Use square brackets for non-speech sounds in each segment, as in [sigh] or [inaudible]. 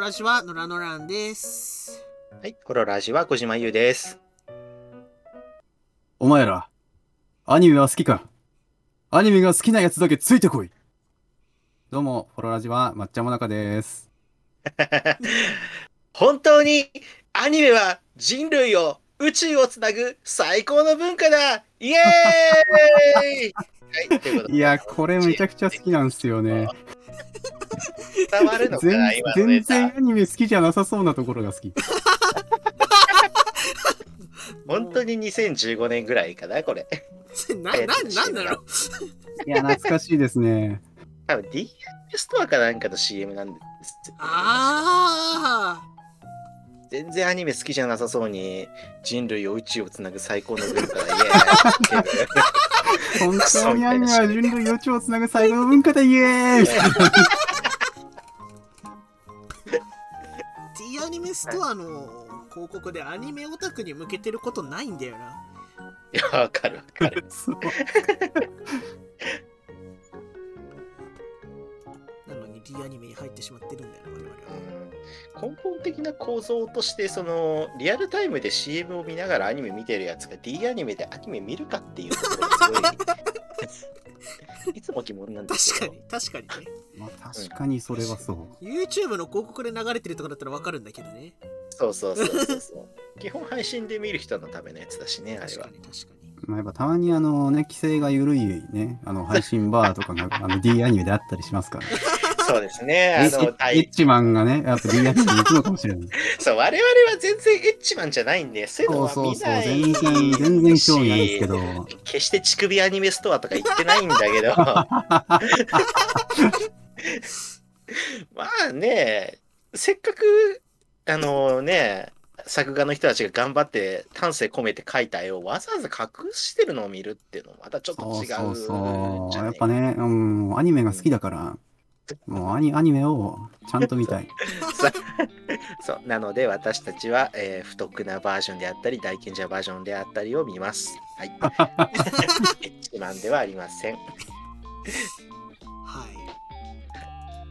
ラジは野良野良です。はい、ホロラジは小島優です。お前ら、アニメは好きか？アニメが好きなやつだけついてこいどうも、フォロラジは抹茶もなかです。[laughs] 本当にアニメは人類を宇宙をつなぐ最高の文化だイエーイ [laughs] はい、いや、これめちゃくちゃ好きなんですよね。[laughs] 伝わるのか全な今の全ネタ然アニメ好きじゃなさそうなところが好き。[laughs] 本当に2015年ぐらいかなこれ。[laughs] な、な、なんだろう [laughs] いや、懐かしいですね。多分 D ストアかなんかの CM なんですよあ全然アニメ好きじゃなさそうに人類を宇宙をつなぐ最高の文化だイエーイっていう本当にアニメは人類予知をつなぐ最後の文化だ、イエーイニメストアの広告でアニメオタクに向けてることないんだよな。いや、わかるわかる。[laughs] なのに D アニメに入ってしまってるんだよな、我々は。根本的な構造としてそのリアルタイムで CM を見ながらアニメ見てるやつが D アニメでアニメ見るかっていうところがすごい [laughs] いつも疑問なんですけど確かに、確かにね。まあ、確かにそれはそう。YouTube の広告で流れてるとかだったらわかるんだけどね。そうそうそうそうそう [laughs] 基本配信で見る人のためのやつだしねあれは確かに、確かに。まあ、やっぱたまにあのね、規制が緩いね、あの配信バーとかがあの D アニメであったりしますから、ね。そうですねあエのッチマンがね、やっぱ D アニメに行くのかもしれない。[laughs] そう我々は全然エッチマンじゃないんでそういうのそうそうそう、は見ない全然、全然興味ないんですけど。決して乳首アニメストアとか行ってないんだけど [laughs] まあねせっかくあのね作画の人たちが頑張って丹精込めて描いた絵をわざわざ隠してるのを見るっていうのもまたちょっと違うそうそうじそう。やっぱね、うん、アニメが好きだから、もうアニアニメをちゃんと見たい。[laughs] そう [laughs] なので私たちは、えー不得なバージョンであったり大賢者バージョンであったりを見ます。はい。エッチマンではありません。はい。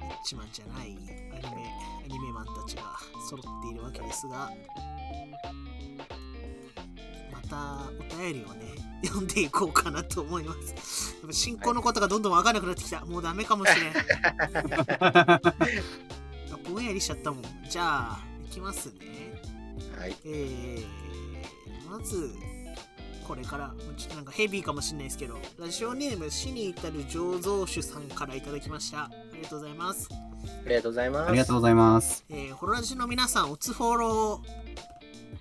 エッチマンじゃないアニメ、アニメマンたちが揃っているわけですが、またお便りをね、読んでいこうかなと思います。やっぱ進行のことがどんどん分からなくなってきた。もうダメかもしれん。あぼんやりしちゃったもん。じゃあ、いきますね。はい。えー、まず、これから、ちょっとなんかヘビーかもしれないですけど、ラジオネーム、死に至る醸造酒さんからいただきました。ありがとうございます。ありがとうございます。ありがとうございます。えー、ホロラジの皆さん、おつフォロ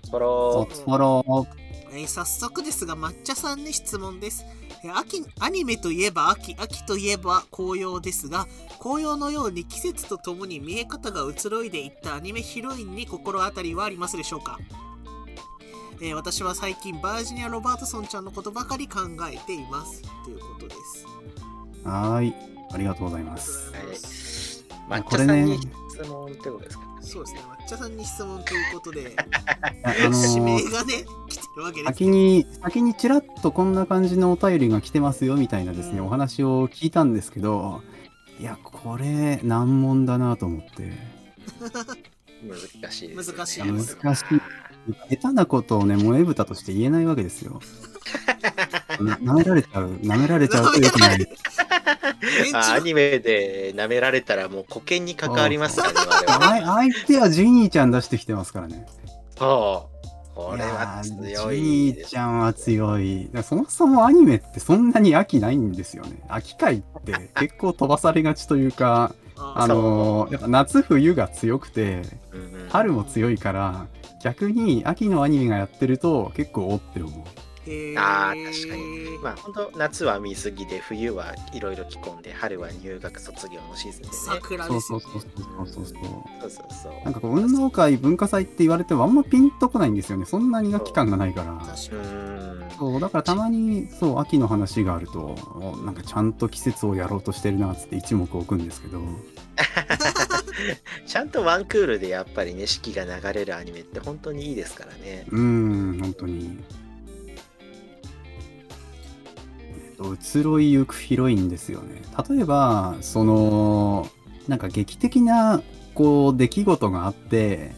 フォロおつフォロー。ー。えー早速ですが、抹茶さんに質問です。えー秋アニメといえば秋、秋といえば紅葉ですが、紅葉のように季節とともに見え方が移ろいでいったアニメヒロインに心当たりはありますでしょうか？えー私は最近バージニア・ロバートソンちゃんのことばかり考えていますということです。はーい。ありがとうございます。はい。抹これね茶さんに質問ってことですか？そうですね、抹茶さんに質問ということで、[laughs] ああの [laughs] 指名ーがね、来。先に、先にちらっとこんな感じのお便りが来てますよみたいなですね、うんお話を聞いたんですけど、いや、これ難問だなと思って。[laughs] 難しいです、ね。難しい難しい。下手なことをね、萌え豚として言えないわけですよ。[laughs] な舐められちゃう、舐められちゃうとよくない。[laughs] アニメで舐められたらもう保険に関わりますからね、相手はジニーちゃん出してきてますからね。そう。これはー強いちゃんは強い。そもそもアニメってそんなに秋ないんですよね。秋回って結構飛ばされがちというか、[laughs] ああのーやっぱ夏冬が強くて、春も強いから、逆に秋のアニメがやってると結構おって思う。へーあー確かに。まあ本当夏は見過ぎで冬はいろいろ着込んで春は入学卒業のシーズンでね。桜ですよそうそうそうそうそうそう。そうそうそう。なんかこう運動会文化祭って言われてもあんまピンとこないんですよね。そんなにが期間がないから。そう。だからたまにそう秋の話があるとおなんかちゃんと季節をやろうとしてるなっつって一目置くんですけど。[laughs] ちゃんとワンクールでやっぱりね四季が流れるアニメって本当にいいですからね。うーん本当にと移ろいゆくヒロインですよね例えばそのなんか劇的なこう出来事があって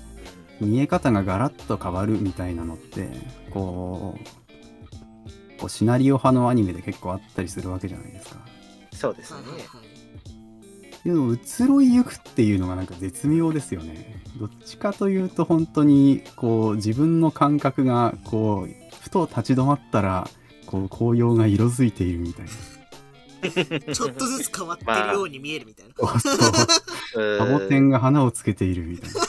見え方がガラッと変わるみたいなのってこうこうシナリオ派のアニメで結構あったりするわけじゃないですか。そうですねでも移ろいゆくっていうのがなんか絶妙ですよね。どっちかというと本当にこう自分の感覚がこうふと立ち止まったらこう紅葉が色づいているみたいな。[laughs] ちょっとずつ変わってるように見えるみたいな。そうそうサボテンが花をつけているみたいな。[laughs]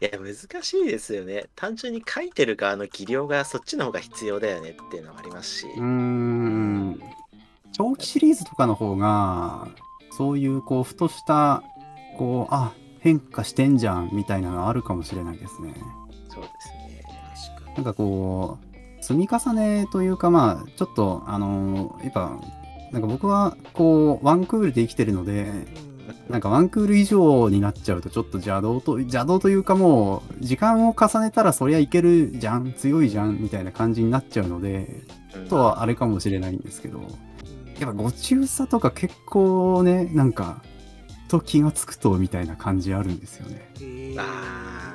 いや、難しいですよね。単純に書いてる側の技量がそっちの方が必要だよねっていうのはありますし。うーん。長期シリーズとかの方が、そういうこう、ふとした、こう、あ、変化してんじゃんみたいなのあるかもしれないですね。そうですね。確かになんかこう、積み重ねというか、まあ、ちょっと、あのやっぱ、なんか僕は、こう、ワンクールで生きてるので、うんなんかワンクール以上になっちゃうとちょっと邪道と、邪道というかもう、時間を重ねたらそりゃいけるじゃん、強いじゃん、みたいな感じになっちゃうので、うんちょっとあれかもしれないんですけど、やっぱご中佐とか結構ね、なんか、と気がつくとみたいな感じあるんですよね。あ、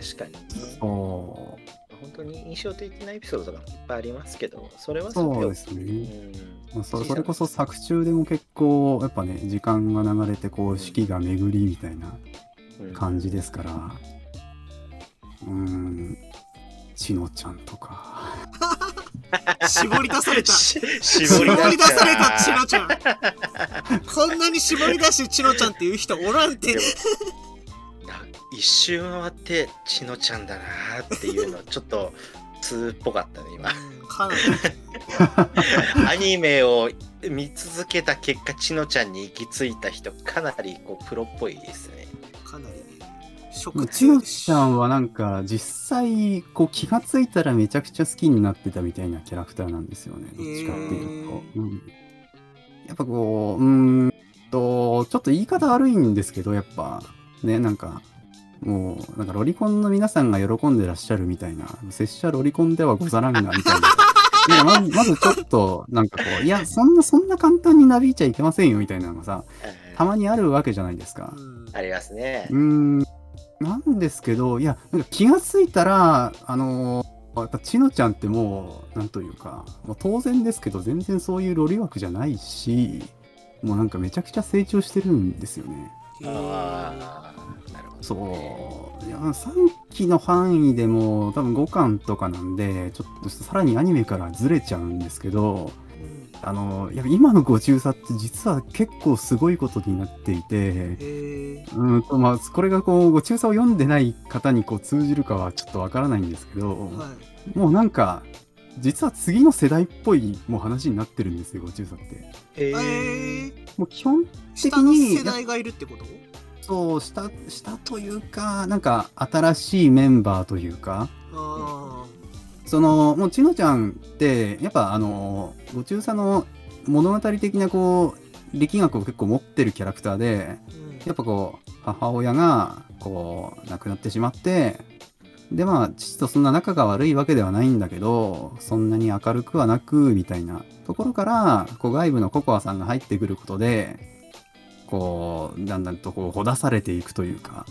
確かに。そ本当に印象的なエピソードがいっぱいありますけど、それはう。そうですね。うんまあそそれこそ作中でも結構、やっぱね、時間が流れて、こう、四季が巡りみたいなうん感じですから、うーん、ちのちゃんとか。絞り出された。[laughs] し絞絞りり出出されたチのノちゃん。こんなに絞り出してチノちゃんっていう人おらんって。一周回ってちのちゃんだなーっていうのちょっと通っぽかったね今。[laughs] アニメを見続けた結果ちのちゃんに行き着いた人かなりこうプロっぽいですね。かなり食ちのちゃんはなんか実際こう気がついたらめちゃくちゃ好きになってたみたいなキャラクターなんですよね。どっちかっていうと、うん、やっぱこううーんとちょっと言い方悪いんですけどやっぱねなんかもうなんかロリコンの皆さんが喜んでらっしゃるみたいな拙者ロリコンではござらんがみたいな。[laughs] いやまずまずちょっとなんかこういやそんなそんな簡単になびいちゃいけませんよみたいなのがさたまにあるわけじゃないですか、うん。ありますね。うーん、なんですけど、いや、なんか気がついたら、あのーやっぱちのちゃんってもう、なんというか、もう当然ですけど、全然そういうロリ枠じゃないし、もうなんかめちゃくちゃ成長してるんですよね。あそう。いや、3期の範囲でも多分5巻とかなんで、ちょっとさらにアニメからずれちゃうんですけど、うんあのや今のご中佐って実は結構すごいことになっていて、うんとまあ、これがこう、ご中佐を読んでない方にこう通じるかはちょっとわからないんですけど、はいもうなんか、実は次の世代っぽいもう話になってるんですよ、ご中佐って。ええーーもう基本的下のに世、代がいるってこと？そう、下、下というか、なんか新しいメンバーというか、あその、もうちのちゃんって、やっぱあの、ご中佐の物語的なこう、力学を結構持ってるキャラクターで、やっぱこう母親がこう亡くなってしまってでまあ父とそんな仲が悪いわけではないんだけどそんなに明るくはなくみたいなところからこう外部のココアさんが入ってくることでこうだんだんとこうほだされていくというか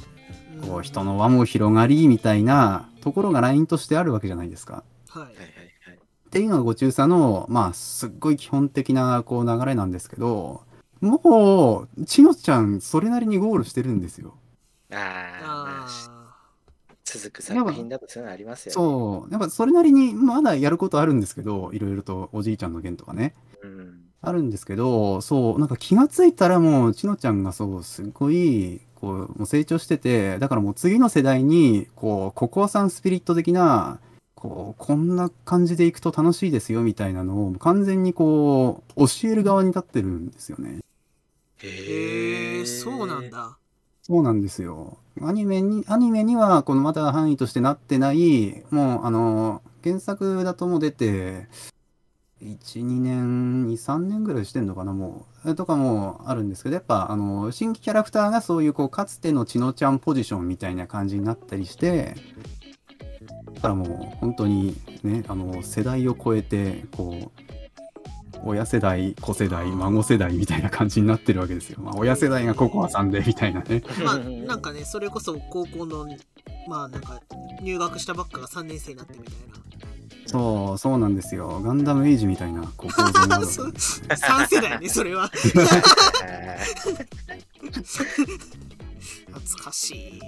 こう人の輪も広がりみたいなところがラインとしてあるわけじゃないですか。はいはいはいはいっていうのがご中佐のまあすっごい基本的なこう流れなんですけどもうちのちゃんそれなりにゴールしてるんですよ。ああ続く作品だとそういうのありますよねそう。やっぱそれなりにまだやることあるんですけど、いろいろとおじいちゃんの件とかね。うんあるんですけど、そう、なんか気がついたらもう、ちのちゃんがそう、すごい、こう、もう成長してて、だからもう次の世代に、こう、ココアさんスピリット的な、こう、こんな感じでいくと楽しいですよ、みたいなのを完全にこう、教える側に立ってるんですよね。ーへへえそうなんだそうなんですよ。アニメに、アニメには、このまだ範囲としてなってない、もう、あの、原作だともう出て、1、2年、2、3年ぐらいしてんのかな、もう。えとかもあるんですけど、やっぱ、あの、新規キャラクターがそういう、こう、かつてのちのちゃんポジションみたいな感じになったりして、だからもう、本当にね、あの、世代を超えて、こう、親世代、子世代、孫世代みたいな感じになってるわけですよ。まあ、親世代がココアさんでみたいなね。まあなんかねそれこそ高校のまあなんか入学したばっかが3年生になってみたいなそう、そうなんですよ。ガンダムエイジみたいなこう構造になるわけそうです。[laughs] 3世代ねそれはあ [laughs] 懐かしい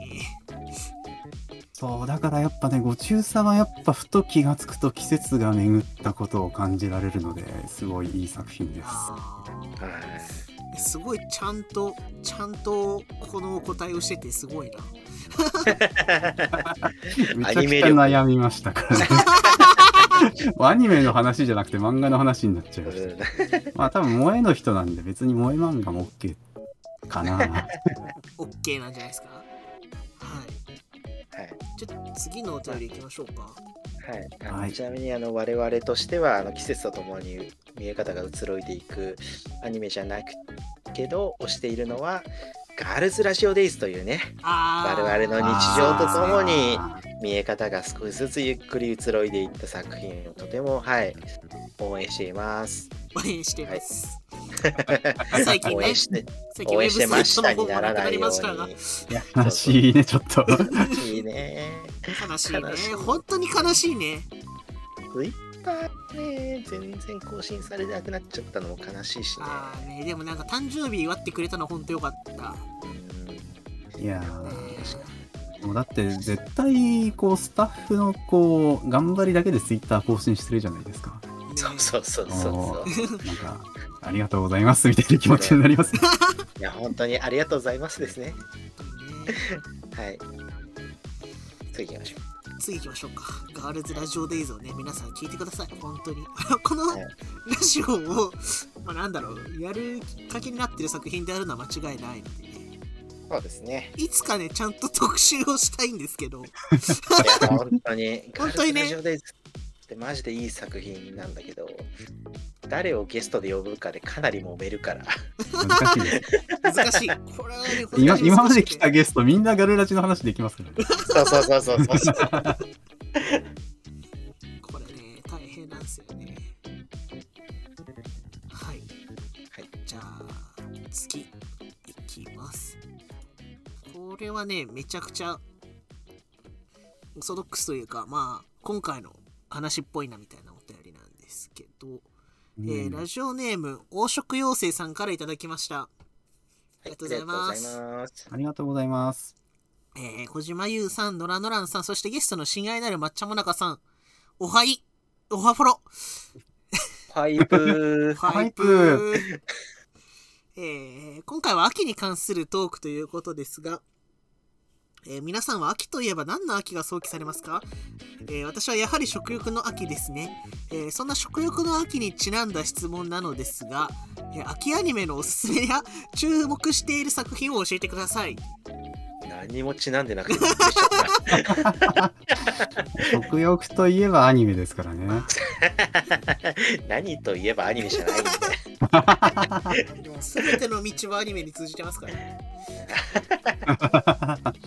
そう、だからやっぱね、ご中佐はやっぱふと気がつくと季節が巡ったことを感じられるので、すごいいい作品です。すごいちゃんとちゃんとこのお答えをしててすごいな [laughs] めちゃくちゃ悩みましたからね。もうアニメの話じゃなくて漫画の話になっちゃいました。まあ多分萌えの人なんで別に萌え漫画も OK かな。[laughs] OK なんじゃないですか？はい。はい。じゃあ次のお便りいきましょうか。はい。あのはい。ちなみにあの我々としてはあの季節とともに見え方が移ろいでいくアニメじゃなくけど推しているのはガールズラジオデイズというね我々の日常とともにあ見え方が少しずつゆっくり移ろいでいった作品をとてもはい応援しています。応援してます、最近ね応援して応援してましたにならないように。ー悲しいね、ちょっと。いいね。悲しいね。悲しい。本当に悲しいね。ツイッターね、全然更新されなくなっちゃったのも悲しいしね。ああねでもなんか誕生日祝ってくれたの本当よかった、うんいやもうだって絶対こうスタッフのこう頑張りだけでツイッター更新してるじゃないですか。そうそうそうそうそう。なんかありがとうございますみたいな気持ちになりますね。[laughs] いや、本当にありがとうございますですね。ねはい。次行きましょ次行きましょうか。ガールズラジオデイズをね皆さん聞いてください。本当に。[laughs] このはい。ラジオを、まあ、なんだろう。やるきっかけになってる作品であるのは間違いないので。ねう。そうですね。いつかねちゃんと特集をしたいんですけど。本当に。[laughs] 本当にね。ガールズラジオデイズってマジでいい作品なんだけど、誰をゲストで呼ぶかでかなり揉めるから。難しいです。[laughs] 難しい今今まで来たゲストみんなガルラジの話できますからね。そうそうそうそうそう。これね大変なんですよねはい、はいじゃあ次いきますこれはねめちゃくちゃオーソドックスというかまあ今回の話っぽいなみたいなお便りなんですけど、えーラジオネーム黄色妖精さんからいただきました。ありがとうございます。ありがとうございます。ありがとうございます。えー、小島優さん、ノラノランさん、そしてゲストの親愛なる抹茶もなかさん、おはい、おはフォロ、パイプ。[laughs] ハイプえー今回は秋に関するトークということですが、えー皆さんは秋といえば何の秋が想起されますか、えー私はやはり食欲の秋ですね、えーそんな食欲の秋にちなんだ質問なのですが、えー秋アニメのおすすめや [laughs] 注目している作品を教えてください何もちなんでなくて。[laughs] 食欲といえばアニメですからね。[laughs] 何といえばアニメじゃないんで。でも全ての道はアニメに通じてますからね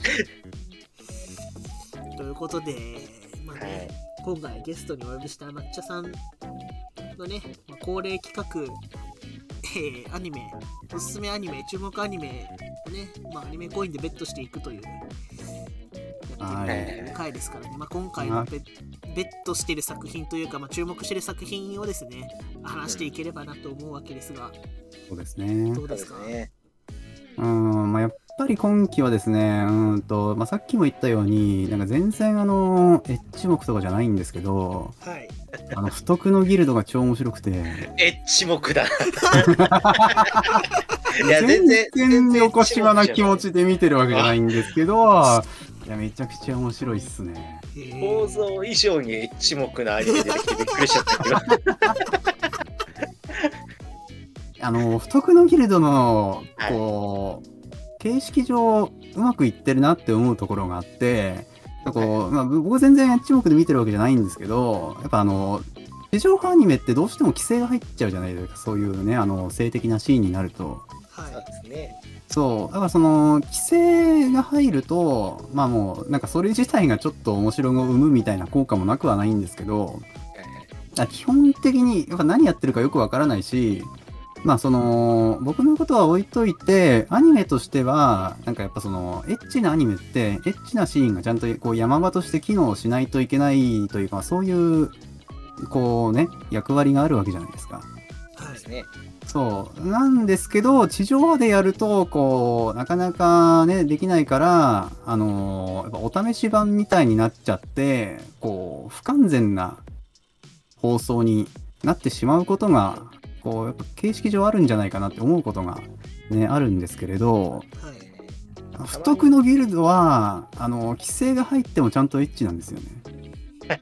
[laughs] ということで、まあはねい。今回ゲストにお呼びした抹茶さんのね、まあ恒例企画、えーアニメ、おすすめアニメ、注目アニメをね、まあ、アニメコインでベットしていくという、やっている回ですからね、まあ、今回のベッベットしている作品というか、まあ、注目している作品をですね、話していければなと思うわけですが、そうですね。そうどうですすね。うん、まあ、やっぱり今期はですね、うんと、まあ、さっきも言ったように、なんか全然あの、エッジ目とかじゃないんですけど、はい。あの、不徳のギルドが超面白くて、エッチ目だ。[laughs] いや、全然。全然横島な気持ち。ちで見てるわけじゃないんですけど、いや、めちゃくちゃ面白いっすね。えー構造以上にエッチ目なアニメ出てきてびっくりしちゃったけど。[laughs] あの、不徳のギルドのはい、こう、形式上、うまくいってるなって思うところがあって、こうまあ、僕全然一目で見てるわけじゃないんですけど、やっぱあの、地上波アニメってどうしても規制が入っちゃうじゃないですか、そういうね、あの、性的なシーンになると。そうはですね。そう、だからその、規制が入ると、まあもう、なんかそれ自体がちょっと面白みを生むみたいな効果もなくはないんですけど、あ基本的にやっぱ何やってるかよくわからないし、まあその、僕のことは置いといて、アニメとしては、なんかやっぱその、エッチなアニメって、エッチなシーンがちゃんとこう山場として機能しないといけないというか、そういう、こうね、役割があるわけじゃないですか。はい。ですね。そう。なんですけど、地上波でやると、こう、なかなかね、できないから、あのーやっぱお試し版みたいになっちゃって、こう、不完全な放送になってしまうことが、こう、やっぱ形式上あるんじゃないかなって思うことがね、あるんですけれど、はい。不徳のギルドは、あの、規制が入ってもちゃんとエッチなんですよね。[laughs] 確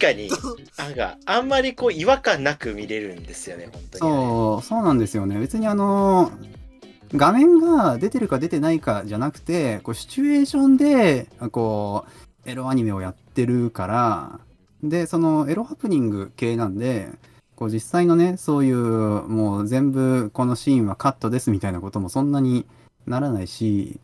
かに、なんか、あんまりこう違和感なく見れるんですよね、本当に。そう、そうなんですよね。別にあの、画面が出てるか出てないかじゃなくて、こうシチュエーションで、こう、エロアニメをやってるから、で、そのエロハプニング系なんで、こう実際のね、そういう、もう全部このシーンはカットですみたいなこともそんなにならないし、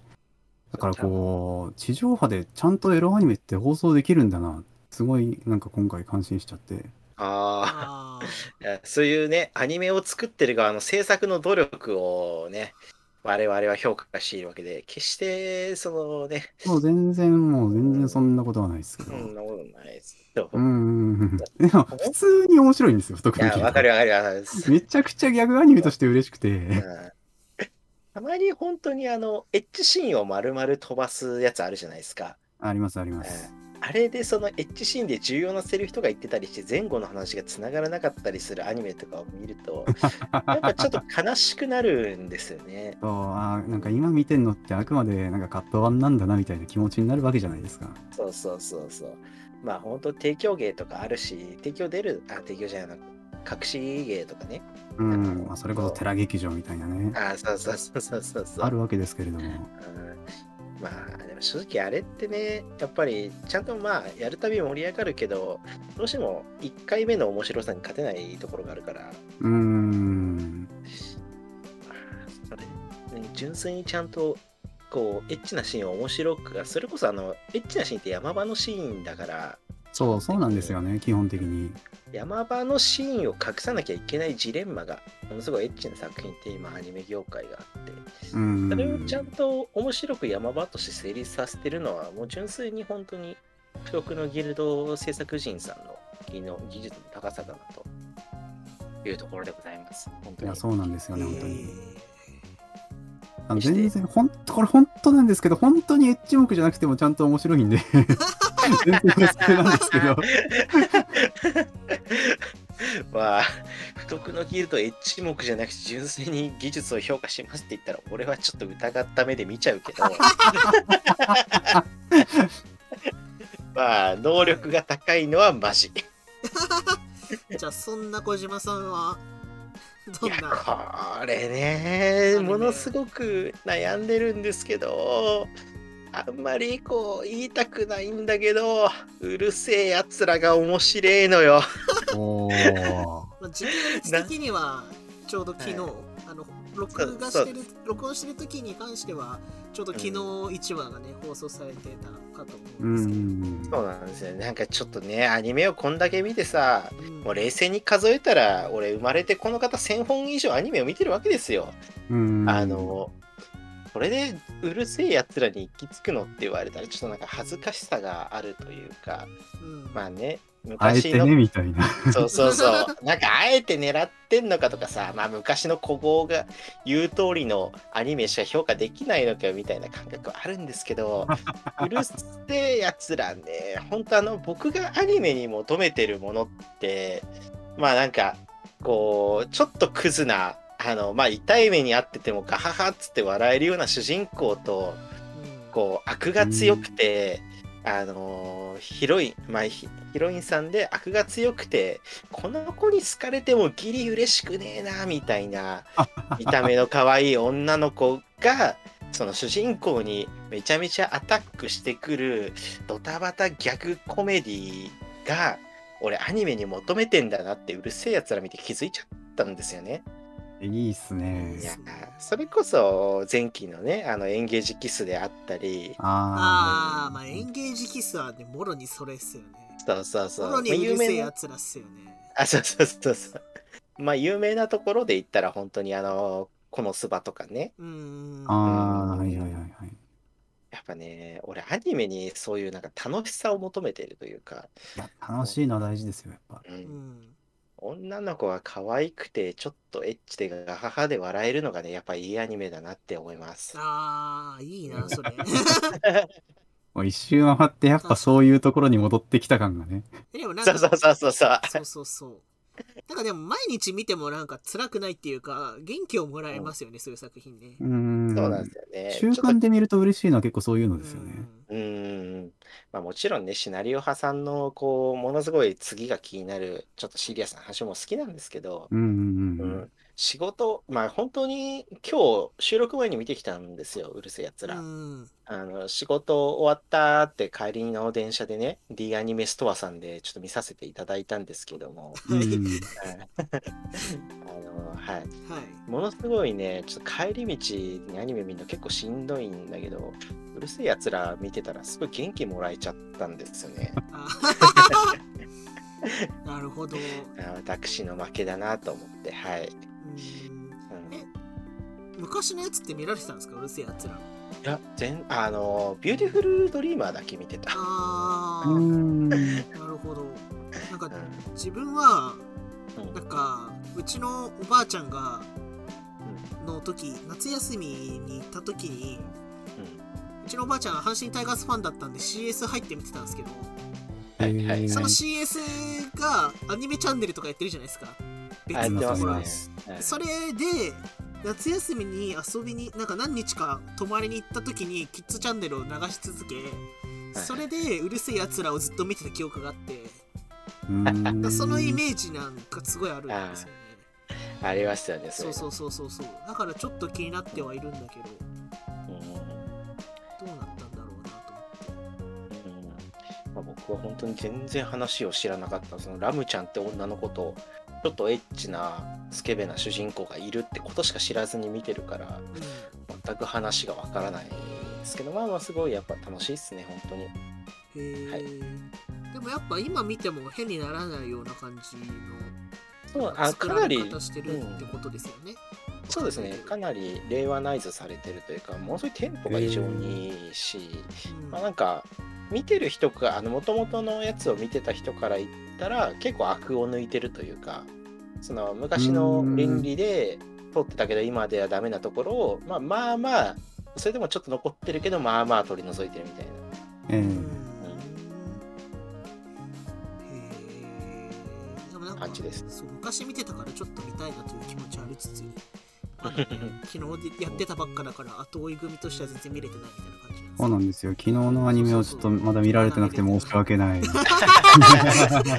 だからこう、地上波でちゃんとエロアニメって放送できるんだな。すごい、なんか今回感心しちゃって。ああ [laughs] そういうね、アニメを作ってる側の制作の努力をね、我々は評価しているわけで、決して、そのね、もう全然、もう全然そんなことはないですけど。そんなことないですけど。うん。でも、[laughs] 普通に面白いんですよ、特いや、に。わかるわかるわかる。めちゃくちゃギャグアニメとして嬉しくて。うんたまに本当にあの、エッジシーンを丸々飛ばすやつあるじゃないですか。あります、あります。あれでそのエッジシーンで重要なセリフとか言ってたりして前後の話がつながらなかったりするアニメとかを見ると [laughs] なんかちょっと悲しくなるんですよね。そう、あーなんか今見てんのってあくまでなんかカット版なんだなみたいな気持ちになるわけじゃないですか。そうそうそうそう。まあ本当提供芸とかあるし提供出るあ提供じゃないな隠し芸とかね。うん。まあ、それこそ寺劇場みたいなね。あそうそうそうそうそう。あるわけですけれども。うんまあでも正直あれってねやっぱりちゃんとまあやるたび盛り上がるけどどうしても1回目の面白さに勝てないところがあるからうーん。それ、ね、純粋にちゃんとこうエッチなシーンを面白くそれこそあのエッチなシーンって山場のシーンだからそう、そうなんですよね、基本的に。山場のシーンを隠さなきゃいけないジレンマがものすごいエッチな作品って今アニメ業界があってうん。それをちゃんと面白く山場として成立させてるのはもう純粋に本当に不徳のギルド制作人さんの技能技術の高さだなというところでございます。本当にいや、そうなんですよね、本当に。えあの全然、ほんと、これ本当なんですけど、本当にエッチ目じゃなくてもちゃんと面白いんで、全然これそれなんですけど。[laughs] まあ、不徳のギルドエッジ目じゃなくて純粋に技術を評価しますって言ったら俺はちょっと疑った目で見ちゃうけど。[laughs] まあ能力が高いのはマジ。ーじゃあそんな小島さんはどいやんなこれねものすごく悩んでるんですけどあんまりこう言いたくないんだけどうるせえやつらが面白いのよ。時系列的にはちょうど昨日、はい。あの録画してる録音してる時に関してはちょうど昨日1話がね、放送されてたかと思ううんですけど、ん。そうなんですよ。なんかちょっとねアニメをこんだけ見てさうん。もう冷静に数えたら俺生まれてこの方1000本以上アニメを見てるわけですよ。うん。あのこれでうるせえやつらに行き着くのって言われたらちょっとなんか恥ずかしさがあるというかうんまあねあえ昔のてね、みたいな。そうそうそうなんかあえて狙ってんのかとかさまあ昔の古豪が言う通りのアニメしか評価できないのかよみたいな感覚はあるんですけど [laughs] うるせえやつらね本当あの僕がアニメに求めてるものってまあなんかこうちょっとクズなあのまあ痛い目にあっててもガハハっつって笑えるような主人公とうんこう悪が強くて、あのーヒロイン、まあ、ヒヒロインさんで悪が強くてこの子に好かれてもギリ嬉しくねえなみたいな [laughs] 見た目の可愛い女の子がその主人公にめちゃめちゃアタックしてくるドタバタギャグコメディが俺アニメに求めてんだなってうるせえやつら見て気づいちゃったんですよね。いいっすねい。やそれこそ前期のねあのエンゲージキスであったりあああまあエンゲージキスはねもろにそれっすよねそうそうそう。もろにまあ有名なやつらっすよね。あ、そうそうそうそう。まあ、有名なところで言ったら、本当にあの、このスバとかね。うーん。ああ、はいはいはいはい。やっぱね、俺、アニメにそういうなんか楽しさを求めてるというか、いや、楽しいのは大事ですよ、やっぱ。う、うんん。女の子が可愛くて、ちょっとエッチでガハハで笑えるのがね、やっぱいいアニメだなって思います。ああ、いいな、それ。[laughs] もう一周回って、やっぱそういうところに戻ってきた感がね。でもなんか、そうそうそうそうそう。そうそうそう。[laughs] なんかでも毎日見てもなんか辛くないっていうか、元気をもらえますよね、そういう作品ね。うーん。そうなんですよね。習慣で見ると嬉しいのは結構そういうのですよね。うーん。まあもちろんね、シナリオ派さんの、こう、ものすごい次が気になる、ちょっとシリアスな話も好きなんですけど、うんうんううんん、仕事、まあ本当に今日収録前に見てきたんですよ、うるせえやつら。うん。あの、仕事終わったって帰りの電車でね、D アニメストアさんでちょっと見させていただいたんですけども、[laughs] あの、はい。はい。ものすごいね、ちょっと帰り道にアニメ見るの結構しんどいんだけど、うる星やつら見てたらすごい元気もらえちゃったんですよね。あ [laughs] なるほど。あ私の負けだなと思って、はい。昔のやつって見られてたんですか？うる星やつら。や、全、あの、ビューティフルドリーマーだけ見てた。あー、うん。なるほど。なんかうん自分は、うんなんか、うちのおばあちゃんが、の時、夏休みに行った時に、うちのおばあちゃんは阪神タイガースファンだったんで CS 入って見てたんですけど、はいはい。そのえ CS がアニメチャンネルとかやってるじゃないですか。やってのところ。で。ますね。はい。それで夏休みに遊びになんか何日か泊まりに行った時にキッズチャンネルを流し続けそれでうるせえやつらをずっと見てた記憶があって。そのイメージなんかすごいあるんですよね。ありましたよね、そうそううそうそうそう。だからちょっと気になってはいるんだけど僕は本当に全然話を知らなかった。そのラムちゃんって女の子とちょっとエッチなスケベな主人公がいるってことしか知らずに見てるから全く話がわからないですけどまあまあすごいやっぱ楽しいっすね本当に。はい。でもやっぱ今見ても変にならないような感じそうあからなりしてるってことですよね、そうですね。かなり。令和ナイズされてるというかものすごいテンポが非常にいいし、うん。まあなんか見てる人があの元々のやつを見てた人から言ったら結構悪を抜いてるというかその昔の倫理で通ってたけど今ではダメなところを、まあ、まあまあそれでもちょっと残ってるけどまあまあ取り除いてるみたいな。ええ。うん。感じです。そう昔見てたからちょっと見たいなという気持ちはありつつ昨日でやってたばっかだから後追い組としては全然見れてないみたいな感じそうなんですよ。昨日のアニメをちょっとまだ見られてなくて申し訳ない。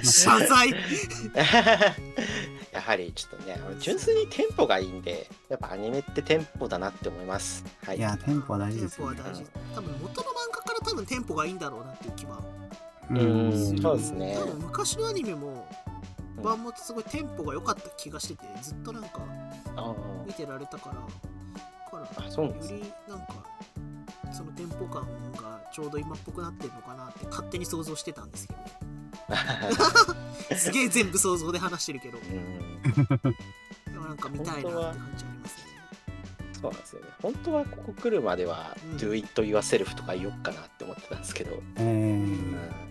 謝罪。[laughs] やはりちょっとね純粋にテンポがいいんでやっぱアニメってテンポだなって思います。はい。いや、テンポは大事テンですよね。ポは大事。多分元の漫画から多分テンポがいいんだろうなっていう気は。ううん。んそうですね。多分昔のアニメもうん版もすごいテンポが良かった気がしててずっとなんかあ見てられたからだからよりなんかそのテンポ感がちょうど今っぽくなってるのかなって勝手に想像してたんですけど。あ [laughs] すげえ全部想像で話してるけど。うんでもなんか見たいなって感じありますね。そうなんですよね。本当はここ来るまでは、うん。Do it yourself とか言おっかなって思ってたんですけど。うん。えは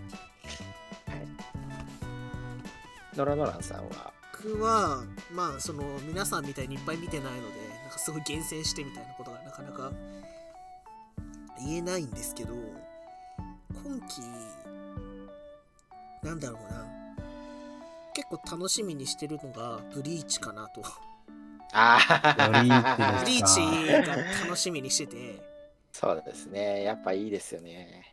ノラノランさんは、僕はまあその皆さんみたいにいっぱい見てないのでなんかすごい厳選してみたいなことがなかなか言えないんですけど今期なんだろうな。結構楽しみにしてるのがブリーチかなと。あブリーブリーチが楽しみにしてて。そうですね。やっぱいいですよね。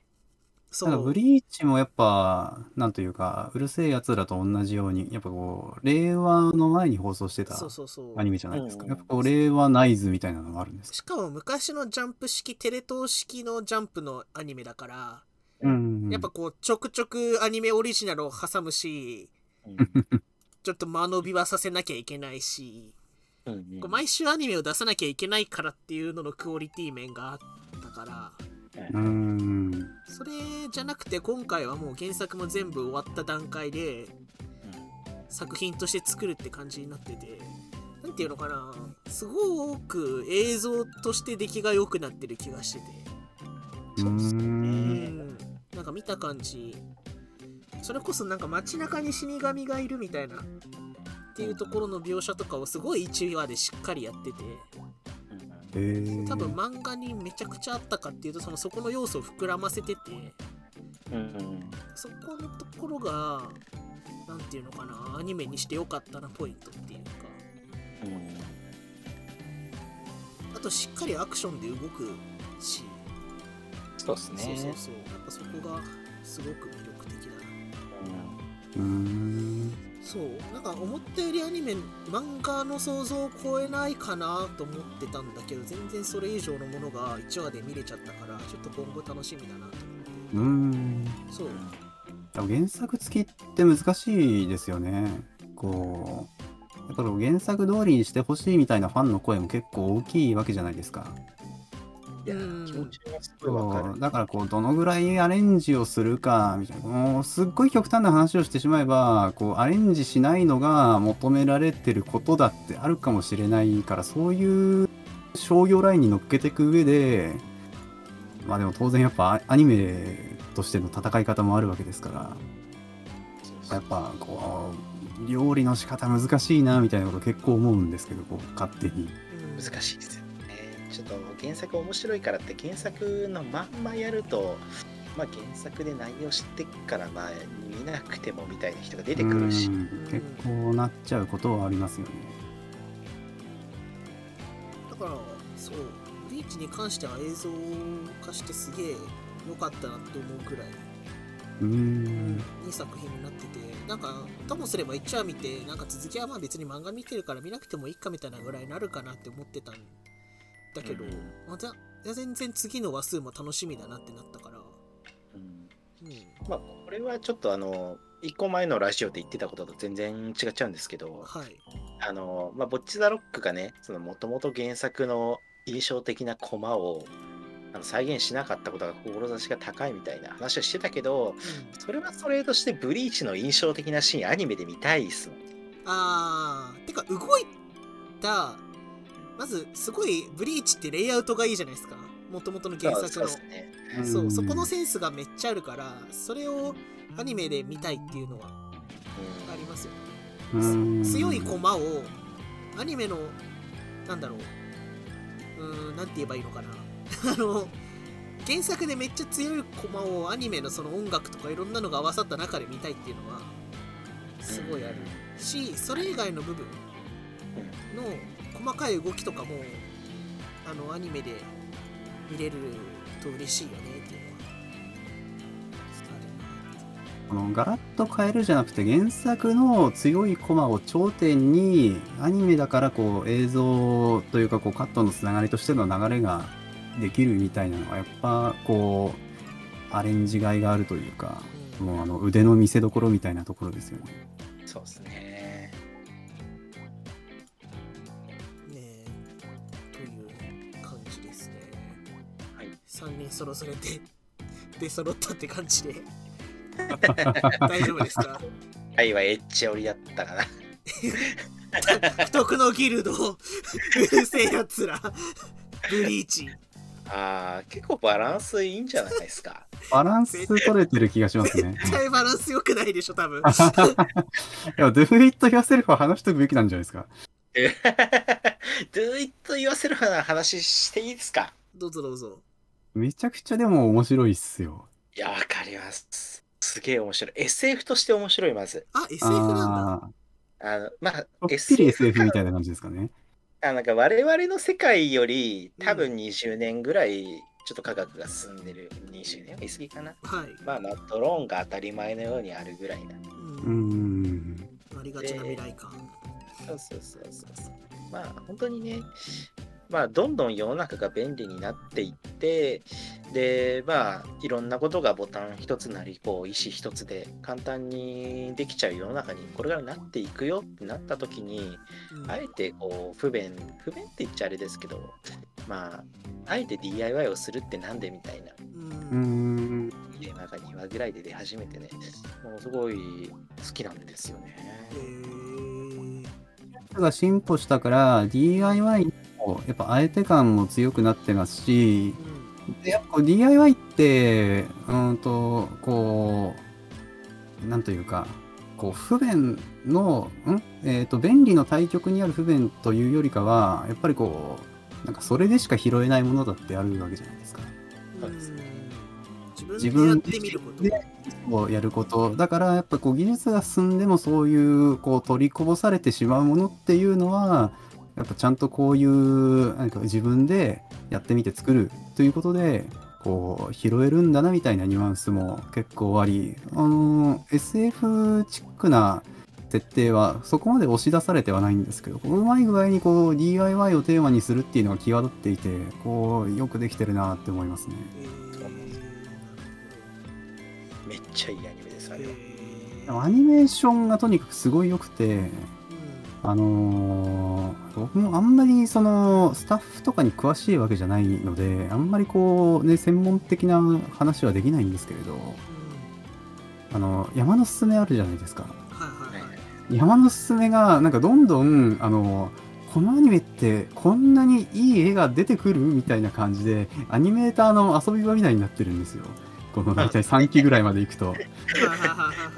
そう。ブリーチもやっぱ、なんというか、うるせえやつらと同じように、やっぱこう、令和の前に放送してたそうそうそう。アニメじゃないですか。うん。やっぱこう、令和ナイズみたいなのがあるんですしかも昔のジャンプ式テレ東式のジャンプのアニメだから、うん。やっぱこうちょくちょくアニメオリジナルを挟むしうん [laughs] ちょっと間延びはさせなきゃいけないし、うんうん。こう毎週アニメを出さなきゃいけないからっていうののクオリティ面があったから。はいうーん。それじゃなくて今回はもう原作も全部終わった段階で作品として作るって感じになっててなんていうのかなすごく映像として出来が良くなってる気がしててうー。そうですねうんんなんか見た感じそれこそなんか街中に死神がいるみたいなっていうところの描写とかをすごい1話でしっかりやってて多分漫画にめちゃくちゃあったかっていうとそのそこの要素を膨らませててうん。うんそこのところがなんていうのかなアニメにしてよかったなポイントっていうか。うん。あとしっかりアクションで動くし、そうですね。そうそうそう。やっぱそこがすごく魅力的だな。うーん。そうなんか思ったよりアニメ漫画の想像を超えないかなと思ってたんだけど全然それ以上のものが1話で見れちゃったからちょっと今後楽しみだなと思ってうーん。そう原作付きって難しいですよね。こう、やっぱ原作通りにしてほしいみたいなファンの声も結構大きいわけじゃないですか。いやうん。気持ちはすごいわかる。そうだからこうどのぐらいアレンジをするかみたいな。もうすっごい極端な話をしてしまえばこうアレンジしないのが求められてることだってあるかもしれないからそういう商業ラインに乗っけていく上でまあでも当然やっぱアアニメとしての戦い方もあるわけですからやっぱこう料理の仕方難しいなみたいなこと結構思うんですけどこう勝手に。うん。難しいですよねちょっと原作面白いからって原作のまんまやるとまあ原作で内容知ってっからまあ見なくてもみたいな人が出てくるしうん結構なっちゃうことはありますよね。だからそうブリーチに関しては映像化してすげえ良かったなって思うくらい、うーんいい作品になっててなんかともすれば1話見てなんか続きはまあ別に漫画見てるから見なくてもいいかみたいなぐらいになるかなって思ってたんだけど、うん。また全然次の話数も楽しみだなってなったから、うん。うん、まあこれはちょっとあの1個前のラジオで言ってたことと全然違っちゃうんですけどはい。あのまあボッチ・ザ・ロックがねそのもともと原作の印象的なコマをあの再現しなかったことが志が高いみたいな話をしてたけどそれはそれとしてブリーチの印象的なシーンアニメで見たいっすもん。あーてか動いたまずすごいブリーチってレイアウトがいいじゃないですか。もともとの原作の。そうね。そうそこのセンスがめっちゃあるからそれをアニメで見たいっていうのはありますよ。ね強い駒をアニメのなんだろう。うーんなんて言えばいいのかな。[laughs] あの原作でめっちゃ強い駒をアニメのその音楽とかいろんなのが合わさった中で見たいっていうのはすごいあるしそれ以外の部分の細かい動きとかもあのアニメで見れると嬉しいよねっていうのはこのガラッと変えるじゃなくて原作の強いコマを頂点にアニメだからこう映像というかこうカットのつながりとしての流れができるみたいなのはやっぱこうアレンジがいがあるというかうんもうあの腕の見せ所みたいなところですよね。そうですね3人そろそれで [laughs] 出揃ったって感じで。[laughs] 大丈夫ですか？愛はエッジ寄りだったかな。[laughs] 不徳のギルドうるせえやつら。ブリーチ。あー結構バランスいいんじゃないですか。バランス取れてる気がしますね。絶対バランス良くないでしょ多分。いや、Do it yourself は話しとくべきなんじゃないですか。Do it 言わせるような話していいですか？どうぞどうぞめちゃくちゃでも面白いっすよ。いやわかります。すげえ面白い。SF として面白いまず。あ SF なんだ。ああのまああ、ちょっぴり SF みたいな感じですかね。[laughs] あなんか我々の世界より多分20年ぐらいちょっと科学が進んでる20年は言い過ぎかな。はい、まあまあドローンが当たり前のようにあるぐらいな。う、うんーん。ありがちな未来感、そうそうそうそうそう。まあ本当にねまあどんどん世の中が便利になっていってでまあいろんなことがボタン一つなりこう意思一つで簡単にできちゃう世の中にこれからなっていくよってなった時にうん。あえてこう不便不便って言っちゃあれですけどまああえて DIY をするってなんでみたいな。うん。うーん。1話か2話ぐらいで出始めてね、もうすごい好きなんですよね。へー。が進歩したから DIY もやっぱ相手感も強くなってますしでやっぱ DIY ってうんとこうなんというかこう不便のん、えー、と便利の対極にある不便というよりかはやっぱりこうなんかそれでしか拾えないものだってあるわけじゃないですか。そうですうん自自分分でやること。だからやっぱこう技術が進んでもそういうこう取りこぼされてしまうものっていうのはやっぱちゃんとこういう何か自分でやってみて作るということでこう拾えるんだなみたいなニュアンスも結構ありあの SF チックな設定はそこまで押し出されてはないんですけどうまい具合にこう DIY をテーマにするっていうのが際立っていてこうよくできてるなって思いますね。えーめっちゃいいアニメです、あれは。えーアニメーションがとにかくすごい良くてうんあのー僕もあんまりそのスタッフとかに詳しいわけじゃないのであんまりこうね専門的な話はできないんですけれどうんあの山のすすめあるじゃないですか。山のすすめがなんかどんどんあのこのアニメってこんなにいい絵が出てくるみたいな感じでアニメーターの遊び場みたいになってるんですよこの大体3期ぐらいまでいくと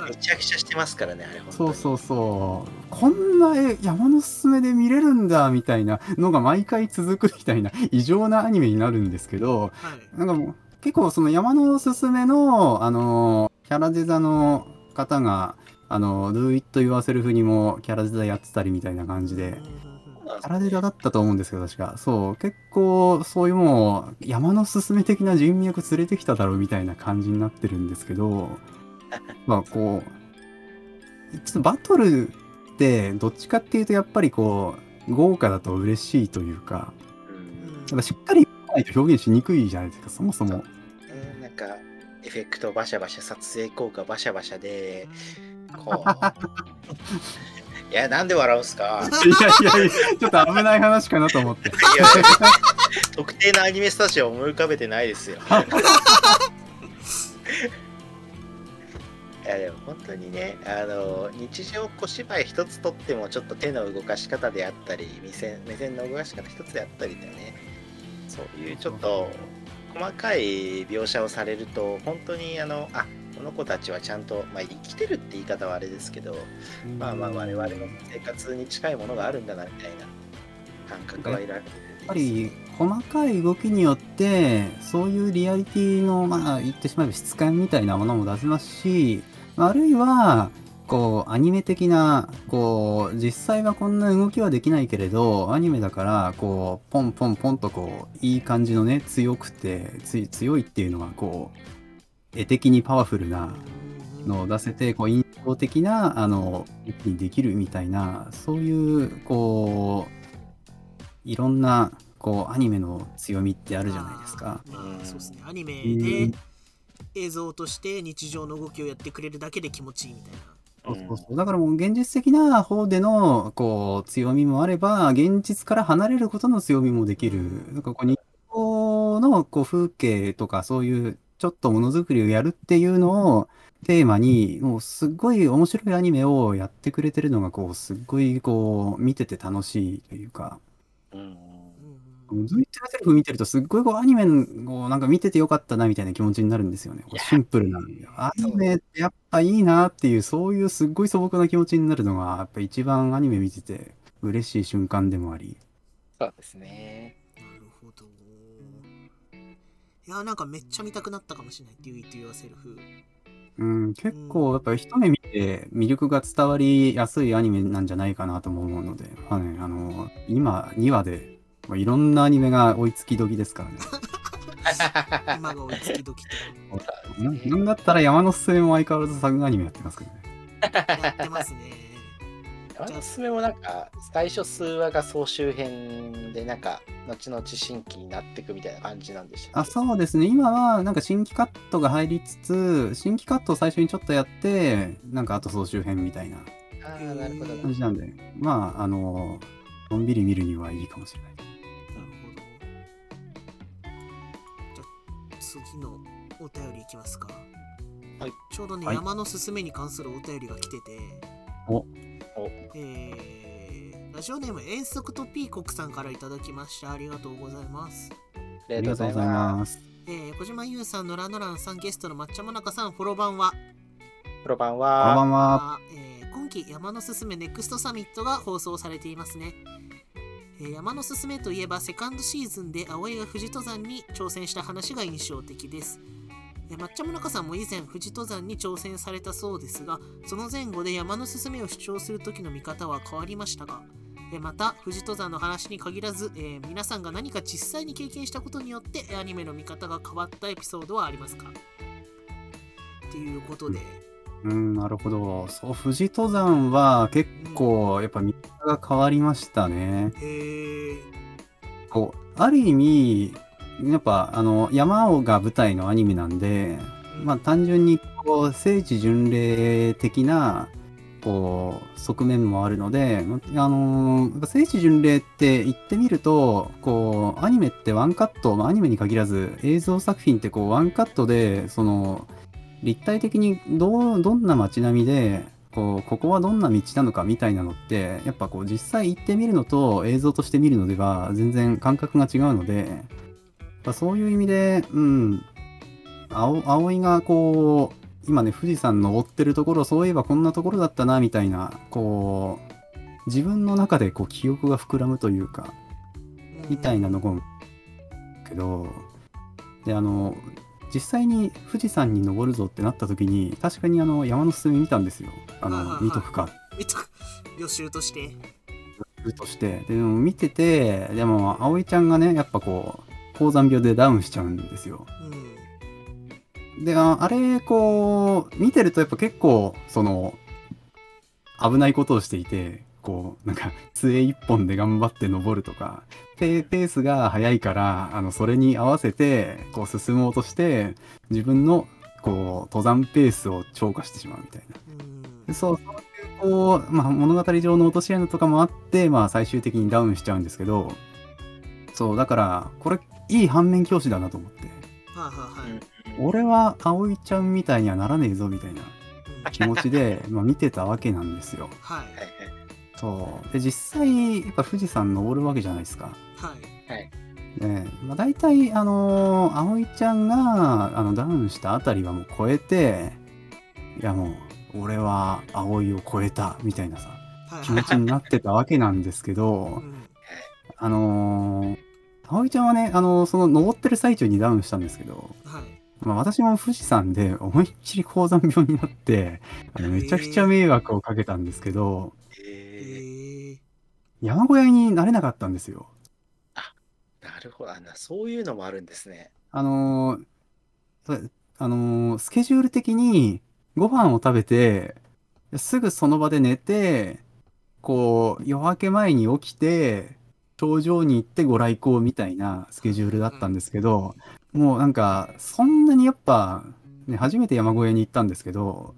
めちゃくちゃしてますからね、あれ。そうそうそう。こんな絵、山のすすめで見れるんだ、みたいなのが毎回続くみたいな異常なアニメになるんですけど、はい。なんかもう、結構その山のすすめの、あの、キャラデザの方が、あの、Do It Yourself にもキャラデザやってたりみたいな感じで、うんうんうんキャラデザだったと思うんですけど、確か。そう、結構そういうもう、山のすすめ的な人脈連れてきただろうみたいな感じになってるんですけど、[laughs] まあこう、ちょっとバトルってどっちかっていうとやっぱりこう、豪華だと嬉しいというか、しっかりないと表現しにくいじゃないですか、そもそも。うんなんか、エフェクトバシャバシャ、撮影効果バシャバシャで、こう。[laughs] いや、なんで笑うんすか？いやいやいや、ちょっと危ない話かなと思って。いや特定のアニメスタジオを思い浮かべてないですよ。いやでも本当にねあの日常小芝居一つとってもちょっと手の動かし方であったり目線目線の動かし方一つであったりだよねそういうちょっと細かい描写をされると本当にあのあこの子たちはちゃんと、まあ、生きてるって言い方はあれですけどまあまあ我々の生活に近いものがあるんだなみたいな感覚は得られるやっぱり細かい動きによってそういうリアリティのまあ言ってしまえば質感みたいなものも出せますしあるいはこうアニメ的なこう実際はこんな動きはできないけれどアニメだからこうポンポンポンとこういい感じのね強くてつ強いっていうのはこう絵的にパワフルなのを出せてこう印象的なあの一気にできるみたいなそういうこういろんなこうアニメの強みってあるじゃないですか。そうですね。アニメうんで映像として日常の動きをやってくれるだけで気持ちいいみたいな。そうそうそうだからもう現実的な方でのこう強みもあれば現実から離れることの強みもできるなんかこう日常のこう風景とかそういうちょっとものづくりをやるっていうのをテーマにもうすっごい面白いアニメをやってくれてるのがこうすっごいこう見てて楽しいというか。うんうんずっとセルフ見てるとすっごいこうアニメをなんか見ててよかったなみたいな気持ちになるんですよね。シンプルな。アニメってやっぱいいなっていうそういうすっごい素朴な気持ちになるのがやっぱ一番アニメ見てて嬉しい瞬間でもあり。そうですね。いや、なんかめっちゃ見たくなったかもしれない。Do it yourself。うん、結構やっぱり一目見て魅力が伝わりやすいアニメなんじゃないかなとも思うので、まあね、あの今2話でまあいろんなアニメが追いつき時ですからね。今が追いつき時とな [laughs] なんだったら山のすすめも相変わらずサグアニメやってますけどね。[laughs] やってますね。山のおすすめもなんか最初数話が総集編でなんか後々新規になっていくみたいな感じなんでしたあそうですね今はなんか新規カットが入りつつ新規カットを最初にちょっとやってなんかあと総集編みたいなああなるほどな感じなんでまああののんびり見るにはいいかもしれないなるほど。じゃあ次のお便りいきますか。はい。ちょうどね、はい山のすすめに関するお便りが来てて、おおえー、ラジオネーム遠足とピーコクさんからいただきました。ありがとうございます。あありがとうございます。えー、小島優さん、野良野良さん、ゲストの抹茶もなかさん、フォロバンは、プロ版こんばは、んは？あえー今期山のすすめネクストサミットが放送されていますね、えー山のすすめといえばセカンドシーズンで葵が富士登山に挑戦した話が印象的ですえー抹茶もなかさんも以前富士登山に挑戦されたそうですがその前後で山のすすめを主張する時の見方は変わりましたがえーまた富士登山の話に限らず、えー皆さんが何か実際に経験したことによってアニメの見方が変わったエピソードはありますか？っていうことで、うん、なるほど。そう、富士登山は結構、やっぱ見方が変わりましたね。へえこう、ある意味、やっぱ、あの、山尾が舞台のアニメなんで、まあ単純に、こう、聖地巡礼的な、こう、側面もあるので、あのー聖地巡礼って言ってみると、こう、アニメってワンカット、まあ、アニメに限らず、映像作品ってこう、ワンカットで、その、立体的にどう、どんな街並みで、こう、ここはどんな道なのかみたいなのって、やっぱこう、実際行ってみるのと映像として見るのでは、全然感覚が違うので、やっぱそういう意味で、うん、青葵がこう、今ね、富士山登ってるところ、そういえばこんなところだったな、みたいな、こう、自分の中でこう記憶が膨らむというか、みたいなのが、けど、で、あの、実際に富士山に登るぞってなった時に、確かにあの、山のすすめ見たんですよ。あの、見とくか、見とく予習としてとして。でも見てて、でも、葵ちゃんがね、やっぱこう、高山病でダウンしちゃうんですよ。うんで、ああれ、こう、見てるとやっぱ結構、その、危ないことをしていて、こう、なんか、杖一本で頑張って登るとか、ペースが速いから、あの、それに合わせて、こう、進もうとして、自分の、こう、登山ペースを超過してしまうみたいな。そう、いう、こう、まあ、物語上の落とし穴とかもあって、まあ、最終的にダウンしちゃうんですけど、そう、だから、これ、いい反面教師だなと思って。はいはいはい。俺は葵ちゃんみたいにはならねえぞみたいなうん。気持ちで [laughs] まあ見てたわけなんですよ。はい。はいはいそう。で実際やっぱ富士山登るわけじゃないですか。はい。ねまあ、大体あのー葵ちゃんがあのダウンしたあたりはもう超えていやもう俺は葵を超えたみたいなさはい。気持ちになってたわけなんですけうどん。あのー葵ちゃんはね、あのーその登ってる最中にダウンしたんですけど、はいまあ、私も富士山で思いっきり高山病になって、あのめちゃくちゃ迷惑をかけたんですけど、ええー山小屋になれなかったんですよ。ー、なるほどあな。そういうのもあるんですね。あのあのースケジュール的にご飯を食べて、すぐその場で寝て、こう、夜明け前に起きて、頂上に行ってご来光みたいなスケジュールだったんですけど、もうなんか、そんなにやっぱ、ね、初めて山小屋に行ったんですけど、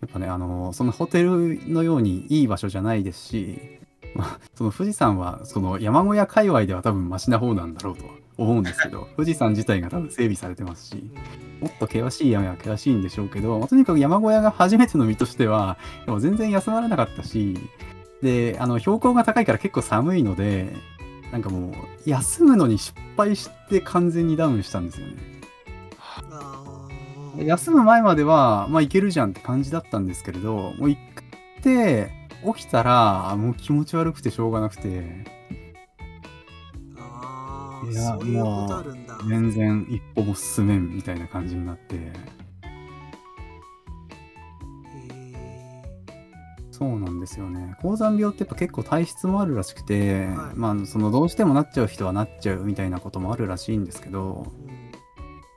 やっぱね、あのーそのホテルのようにいい場所じゃないですし、まあ、その富士山は、その山小屋界隈では多分マシな方なんだろうとは思うんですけど、[laughs] 富士山自体が多分整備されてますし、もっと険しい山は険しいんでしょうけど、まあとにかく山小屋が初めての身としては、でも全然休まらなかったし、で、あの、標高が高いから結構寒いので、なんかもう、休むのに失敗して完全にダウンしたんですよね。休む前までは、まあいけるじゃんって感じだったんですけれど、もう行って、起きたら、もう気持ち悪くてしょうがなくて、あーいやそういうことあるんだ。全然一歩も進めんみたいな感じになって、そうなんですよね。高山病ってやっぱ結構体質もあるらしくて、はいまあそのどうしてもなっちゃう人はなっちゃうみたいなこともあるらしいんですけど、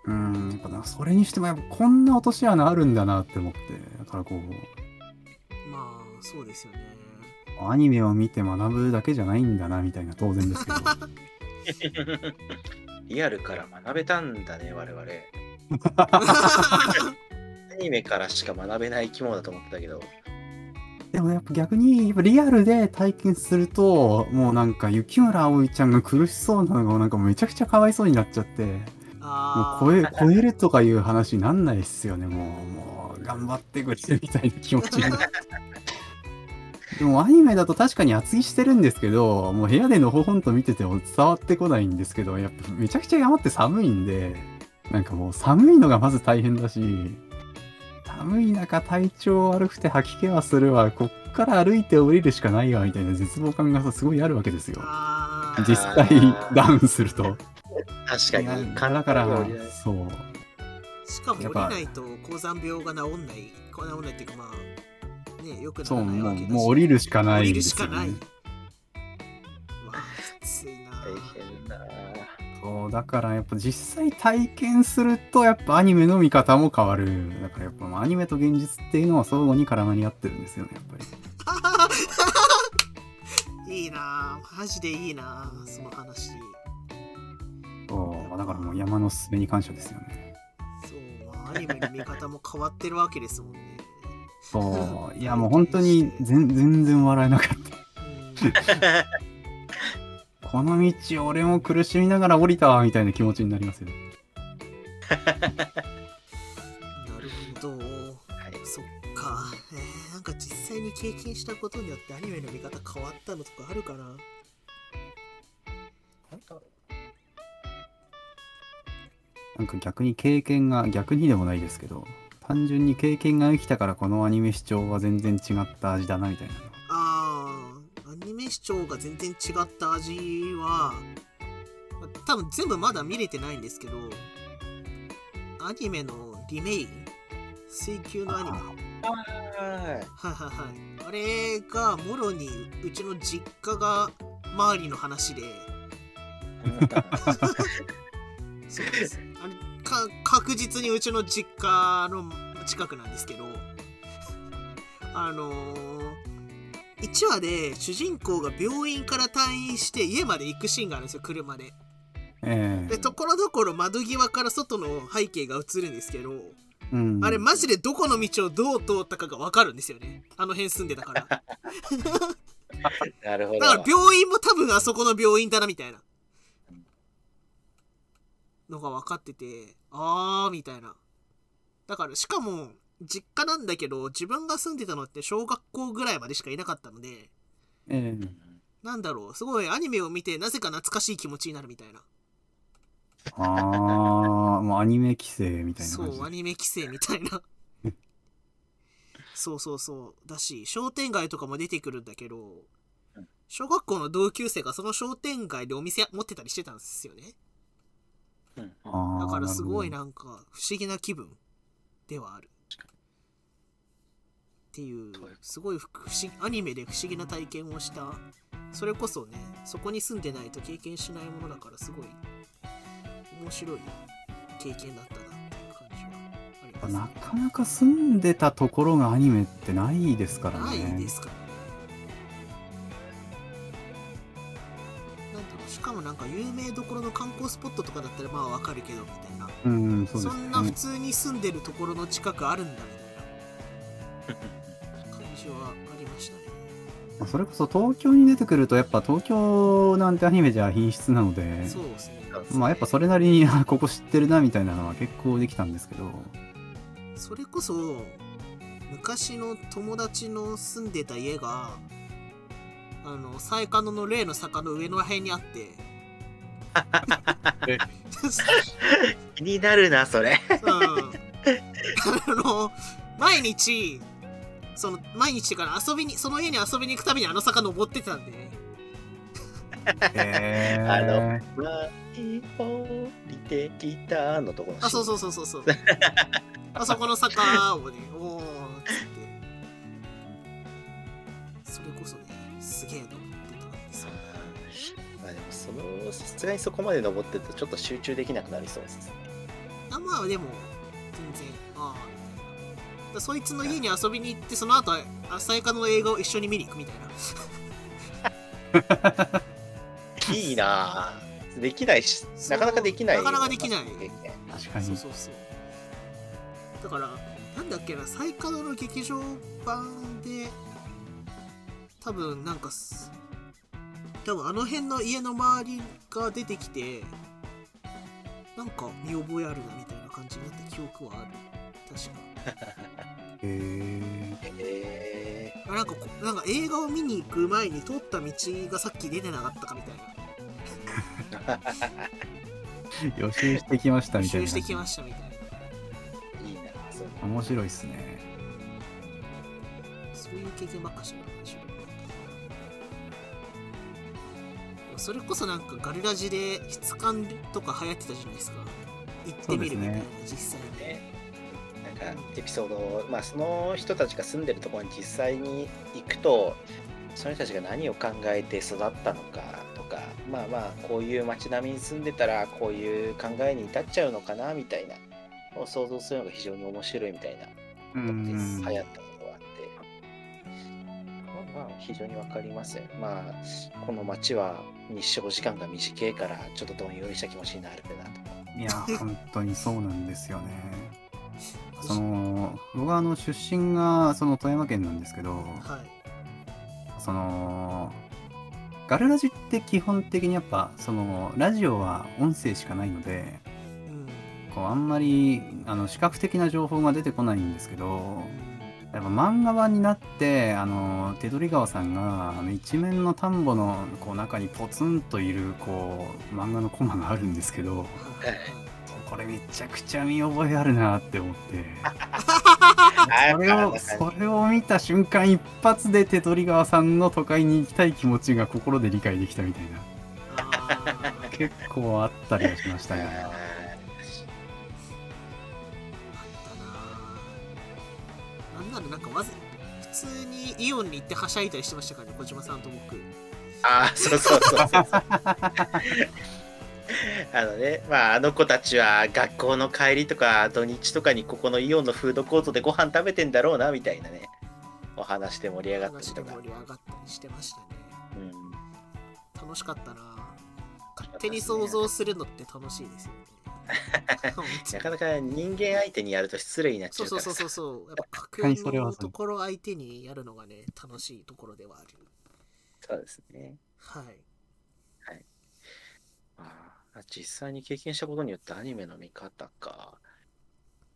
ーうんうん、やっぱなそれにしてもやっぱこんな落とし穴あるんだなって思って、だからこう、まあそうですよねアニメを見て学ぶだけじゃないんだなみたいな当然ですけど。[laughs] リアルから学べたんだね、我々。[laughs] [laughs] アニメからしか学べない生き物だと思ってたけど。でもやっぱ逆にやっぱリアルで体験すると、もうなんか雪村葵ちゃんが苦しそうなのがなんかめちゃくちゃかわいそうになっちゃって、あもう超え超えるとかいう話になんないっすよね、もう。もう頑張ってくれみたいな気持ちになって。[laughs] でもアニメだと確かに厚着してるんですけど、もう部屋でのほほんと見てても伝わってこないんですけど、やっぱめちゃくちゃ山って寒いんで、なんかもう寒いのがまず大変だし、寒い中体調悪くて吐き気はするわ、こっから歩いて降りるしかないわ、みたいな絶望感がさすごいあるわけですよ。実際ダウンすると。確かに。いやだからそう。しかも降りないと高山病が治んないこう治んないっていうかまあねよくないわけだしもうもう降りるしかない降りんですよ、るしかないね。わあきついな大変だ。そうだからやっぱ実際体験するとやっぱアニメの見方も変わる。だからやっぱまあアニメと現実っていうのは相互に絡まり合ってるんですよねやっぱり。いいなマジでいいなその話。そうだからもう山のすべに感謝ですよね。そう、まあ、アニメの見方も変わってるわけですもんね。そう。いやもう本当に全全然笑えなかった。うんこの道俺も苦しみながら降りたわみたいな気持ちになりますよね。なるほど。はい。そっか。えー、なんか実際に経験したことによってアニメの見方変わったのとかあるかな？なんか。逆に経験が逆にでもないですけど単純に経験が生きたからこのアニメ視聴は全然違った味だなみたいなのニメ視聴が全然違った味はまあ多分全部まだ見れてないんですけどアニメのリメイン水球のアニメ。う。ははいはいはい。あれがもろにうちの実家が周りの話で。い。そうです。あれか確実にうちの実家の近くなんですけど。あのー、1話で主人公が病院から退院して家まで行くシーンがあるんですよ車で。ええ。でところどころ窓際から外の背景が映るんですけど、うん、あれマジでどこの道をどう通ったかが分かるんですよね。あの辺住んでたから。[laughs] なるほど。だから病院も多分あそこの病院だなみたいな。のが分かっててあーみたいな。だからしかも実家なんだけど自分が住んでたのって小学校ぐらいまでしかいなかったのでええ。なんだろうすごいアニメを見てなぜか懐かしい気持ちになるみたいな。ああ、もうアニメ規制みたいな感じ。そうアニメ規制みたいな。[laughs] そうそうそう。だし商店街とかも出てくるんだけどうん小学校の同級生がその商店街でお店持ってたりしてたんですよね。だからすごいなんか不思議な気分ではあるっていうすごい不不思議アニメで不思議な体験をした。それこそねそこに住んでないと経験しないものだからすごい面白い経験だったなっていう感じはあります、なかなか住んでたところがアニメってないですからないねですからね。なんだろうしかもなんか有名どころの観光スポットとかだったらまあわかるけどみたいな。うんそうです。そんな普ね通に住んでるところの近くあるんだみたいな [laughs] はありましたね。まあそれこそ東京に出てくるとやっぱ東京なんてアニメじゃ品質なのでそうですね。まあやっぱそれなりに [laughs] あここ知ってるなみたいなのは結構できたんですけどそれこそ昔の友達の住んでた家があの最下野の例の坂の上の辺にあって [laughs] 気になるな、それ。うんあの毎日その毎日から遊びにその家に遊びに行くたびにあの坂登ってたんで。ねへあのえわい降りてきたのところ。あそうそうそうそうそう。あそこの坂をねおーっつって。それこそねすげえ登ってたんですよ。まあでもそのさすがにそこまで登ってるとちょっと集中できなくなりそうですね。あまあでも全然ああそいつの家に遊びに行ってその後浅井かの映画を一緒に見に行くみたいな。[laughs] いいなぁ。できないし、なかなかできない。なかなかできない。確かに。そうそうそう。だからなんだっけな最下の劇場版で多分なんかす多分あの辺の家の周りが出てきてなんか見覚えあるなみたいな感じになった記憶はある確かへえ。えあなんかこなんか映画を見に行く前に通った道がさっき出てなかったかみたいな [laughs] 予習してきましたみたいな。集してきましたみたいないいな、そう面白いっすね。そういう経験ばっかしてるんでしょそれこそなんかガルラジで質感とか流行ってたじゃないですか行ってみるみたいな、実際にね。かエピソード、まあ、その人たちが住んでるところに実際に行くと、その人たちが何を考えて育ったのかとか、まあまあ、こういう街並みに住んでたら、こういう考えに至っちゃうのかなみたいな、を想像するのが非常に面白いみたいなうことです。ん。流行ったものがあって。まあ、まあ、非常にわかりますよ。まあ、この街は日照時間が短いから、ちょっとどんよりした気持ちになるなとか。いや、本当にそうなんですよね。その、僕はあの出身がその富山県なんですけど、はい。その、ガルラジって基本的にやっぱ、その、ラジオは音声しかないので、うん。こうあんまりあの視覚的な情報が出てこないんですけど、やっぱ漫画版になって、あの、手取川さんが、あの一面の田んぼのこう中にポツンといる、こう、漫画のコマがあるんですけど、はいこれめちゃくちゃ見覚えあるなって思って。あ [laughs] それを、それを見た瞬間一発で手取川さんの都会に行きたい気持ちが心で理解できたみたいな。結構あったりはしましたね。あったななんならなんかまず普通にイオンに行ってはしゃいだりしてましたからね小島さんと僕ああ、そうそうそうそう。[laughs] あのね、まあ、あの子たちは学校の帰りとか土日とかにここのイオンのフードコートでご飯食べてんだろうなみたいなね、お話で盛り上がったりとか。盛り上がったりしてましたね。うん。楽しかったな。勝手に想像するのって楽しいですよね。[laughs] なかなか人間相手にやると失礼になっちそうゃうから。さそうそうそうそう。やっぱのところ相手にやるのがね楽しいところではある。そうですね。はい。まあ、実際に経験したことによってアニメの見方か。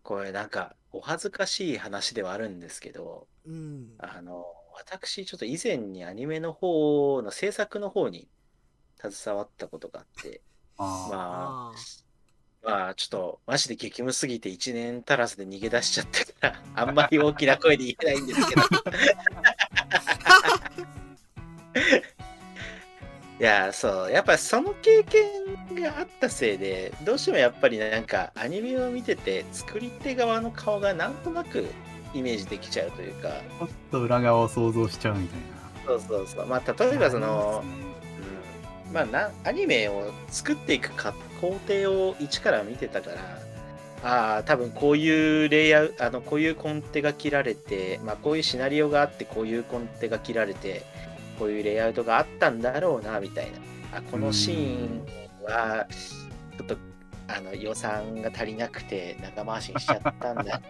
これなんかお恥ずかしい話ではあるんですけど、うんあの、私、ちょっと以前にアニメの方の制作の方に携わったことがあって、あーまああ、まあ、ちょっと、マジで激務すぎて1年足らずで逃げ出しちゃったから、あんまり大きな声で言えないんですけど。[laughs] いや、そう、やっぱその経験があったせいで、どうしてもやっぱりなんか、アニメを見てて、作り手側の顔がなんとなくイメージできちゃうというか、ちょっと裏側を想像しちゃうみたいな。そうそうそう。まあ、例えばそのまあなアニメを作っていくか工程を一から見てたからああ多分こういうレイアウトあのこういうコンテが切られて、まあ、こういうシナリオがあってこういうコンテが切られてこういうレイアウトがあったんだろうなみたいな。あこのシーンはちょっとあの予算が足りなくて長回しにしちゃったんだ。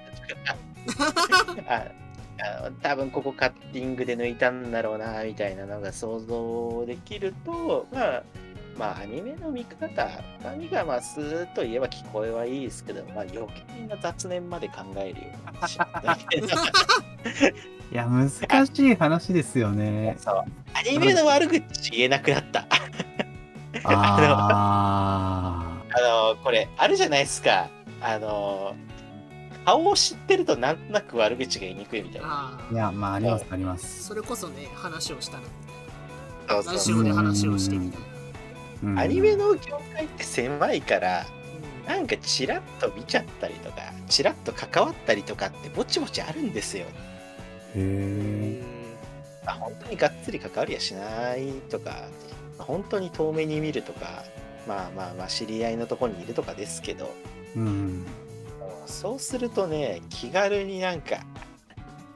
と [laughs] かああの多分ここカッティングで抜いたんだろうなみたいなのが想像できるとまあまあアニメの見方何がまあスーッと言えば聞こえはいいですけど、まあ、余計な雑念まで考えるような話だけどいや、難しい話ですよね。そうアニメの悪口言えなくなったああのこれあるじゃないですかあの顔を知ってるとなんとなく悪口が言いにくいみたいな。いや、まあ、あります、あります。それこそね話をしたらみそうそうラジオで話をしてみたいなうんアニメの業界って狭いからうんなんかチラッと見ちゃったりとか、チラッと関わったりとかってぼちぼちあるんですよ。へえ。まあ、本当にがっつり関わりはしないとか、まあ本当に遠目に見るとか、まあまあまあ知り合いのところにいるとかですけど、うん。そうするとね、気軽になんか、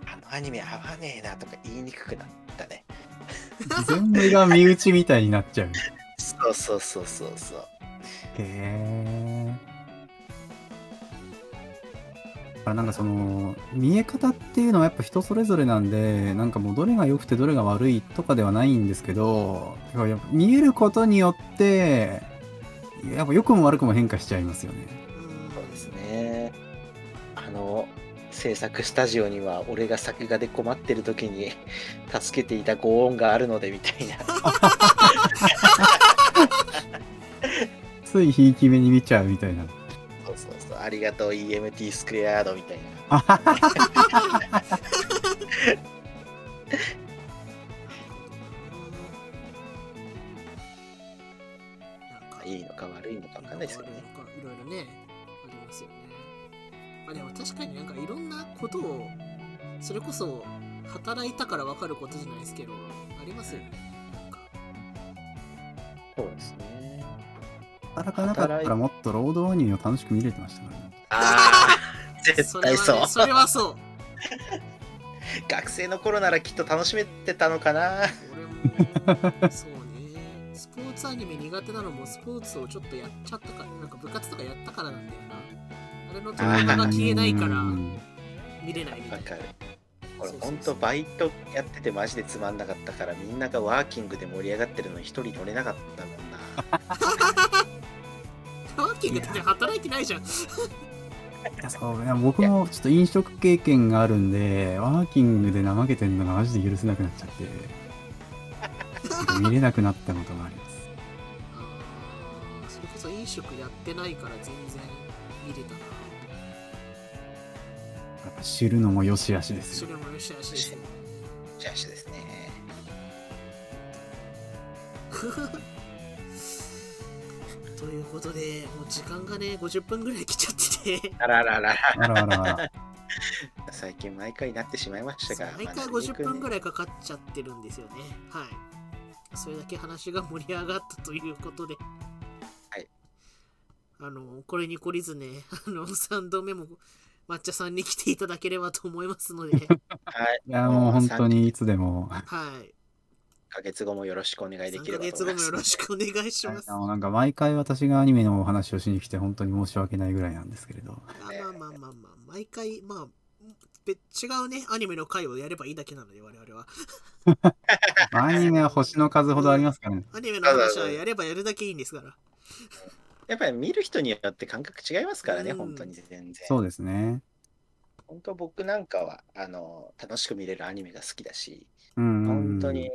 あのアニメ合わねえなとか言いにくくなったね。全部が身内みたいになっちゃう。[laughs] そうそうそうそうそう。へえ。あなんかその見え方っていうのはやっぱ人それぞれなんでなんかもうどれが良くてどれが悪いとかではないんですけどやっぱ見えることによってやっぱ良くも悪くも変化しちゃいますよね。うんそうですね。あの、制作スタジオには俺が作画で困ってる時に [laughs] 助けていたご恩があるのでみたいな。[laughs] ついひいき目に見ちゃうみたいな。ありがとう EMT スクエアードみたいな。なんかいいのか悪いのか分かんないですけどね。いろいろね、ありますよね。まあでも確かになんかいろんなことを、それこそ働いたから分かることじゃないですけど、ありますよね。そうですね。働かなかったらもっと労働アニメを楽しく見れてましたからね。ああ、[laughs] 絶対そう。それはそう。[laughs] 学生の頃ならきっと楽しめてたのかな。俺も、そうね。スポーツアニメ苦手なのもスポーツをちょっとやっちゃったから、なんか部活とかやったからなんだよな。あれのトラウマが消えないからうん見れないみたいなわか。る。俺ほんとバイトやっててマジでつまんなかったからみんながワーキングで盛り上がってるのに一人乗れなかったもんな。[laughs] キングって働いてないじゃん。いやそういや僕もちょっと飲食経験があるんで、ワーキングで怠けてるのがマジで許せなくなっちゃって、見れなくなったことがあります。あーそれこそ飲食やってないから全然見れたな。知るのも良し悪しですよ。それもよしあしですよね。じゃあしですね。[laughs] ということで、もう時間がね、50分ぐらい来ちゃってて、あららら。最近毎回なってしまいましたが。毎回まあ50分ぐい。らいかかっちゃってるんですよね。はい。それだけ話が盛り上がったということで。はい。あの、これに懲りずね、[laughs] あの、3度目も抹茶さんに来ていただければと思いますので、[laughs] はい。いや、もう本当にいつでも。はい。1ヶ月後もよろしくお願いでき3ヶればと思います。月後もよろしくお願いします。あのなんか毎回私がアニメのお話をしに来て本当に申し訳ないぐらいなんですけれど。あまあまあまあまあ、毎回、まあ、別違うね、アニメの回をやればいいだけなので、我々は。アニメは星の数ほどありますからね。アニメの話はやればやるだけいいんですから。やっぱり見る人によって感覚違いますからね、うん本当に全然。そうですね。本当僕なんかはあの楽しく見れるアニメが好きだし、うん。本当にね、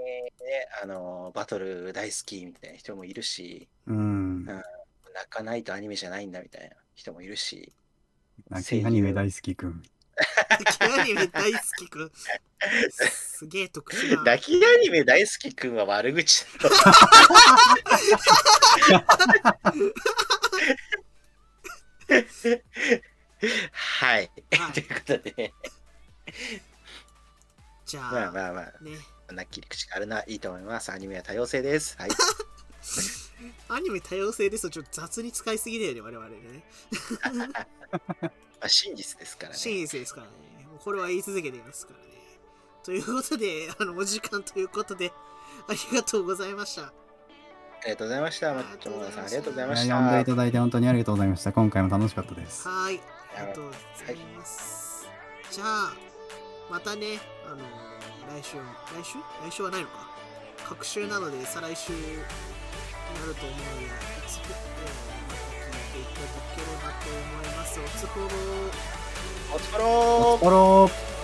あのバトル大好きみたいな人もいるし、うん。泣かないとアニメじゃないんだみたいな人もいるし、泣きアニメ大好きくん。アニメ大好きくん？すげえ特殊な。泣きアニメ大好きくんは悪口だろ。はい。はいということで、じゃあ、まあまあまあ、ね、こんな切り口があるのはいいと思います。アニメは多様性です。はい。[laughs] アニメ多様性ですとちょっと雑に使いすぎだよね、我々ね。[laughs] まあ、真実ですからね。真実ですからね。もうこれは言い続けていますからね。ということで、あの、お時間ということで、ありがとうございました。ありがとうございました。マッチョモナさん、ありがとうございまし呼んでいた。ただいて本当にありがとうございました。今回も楽しかったです。はい、ありがとうございます。じゃあ、またね、あの来週、来週？来週はないのか。各週なので、再来週になると思うので、おつぽ、えー、また聞いていただければと思います。おつぽろおつかろーフォロー